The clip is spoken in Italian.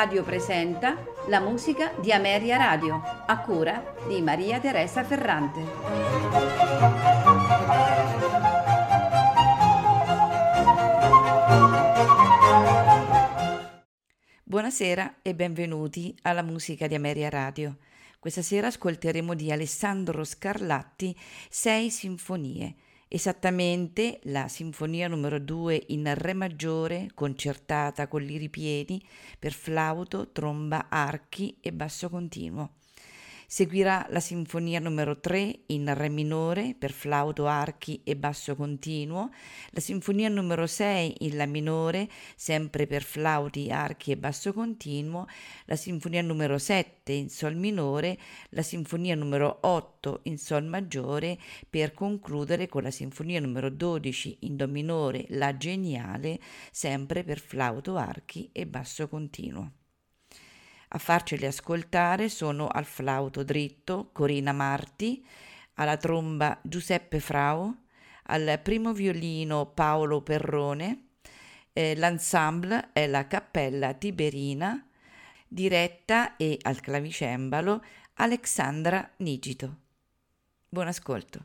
Radio presenta la musica di Ameria Radio, a cura di Maria Teresa Ferrante. Buonasera e benvenuti alla musica di Ameria Radio. Questa sera ascolteremo di Alessandro Scarlatti sei sinfonie esattamente la sinfonia numero 2 in Re maggiore, concertata con liri per flauto, tromba, archi e basso continuo. Seguirà la sinfonia numero 3 in Re minore per flauto, archi e basso continuo, la sinfonia numero 6 in La minore, sempre per flauti, archi e basso continuo, la sinfonia numero 7 in Sol minore, la sinfonia numero 8 in Sol maggiore, per concludere con la sinfonia numero 12 in Do minore, La geniale, sempre per flauto, archi e basso continuo. A farceli ascoltare sono al flauto dritto Corina Marti, alla tromba Giuseppe Frau, al primo violino Paolo Perrone, eh, l'ensemble è la Cappella Tiberina, diretta e al clavicembalo Alexandra Nigito. Buon ascolto.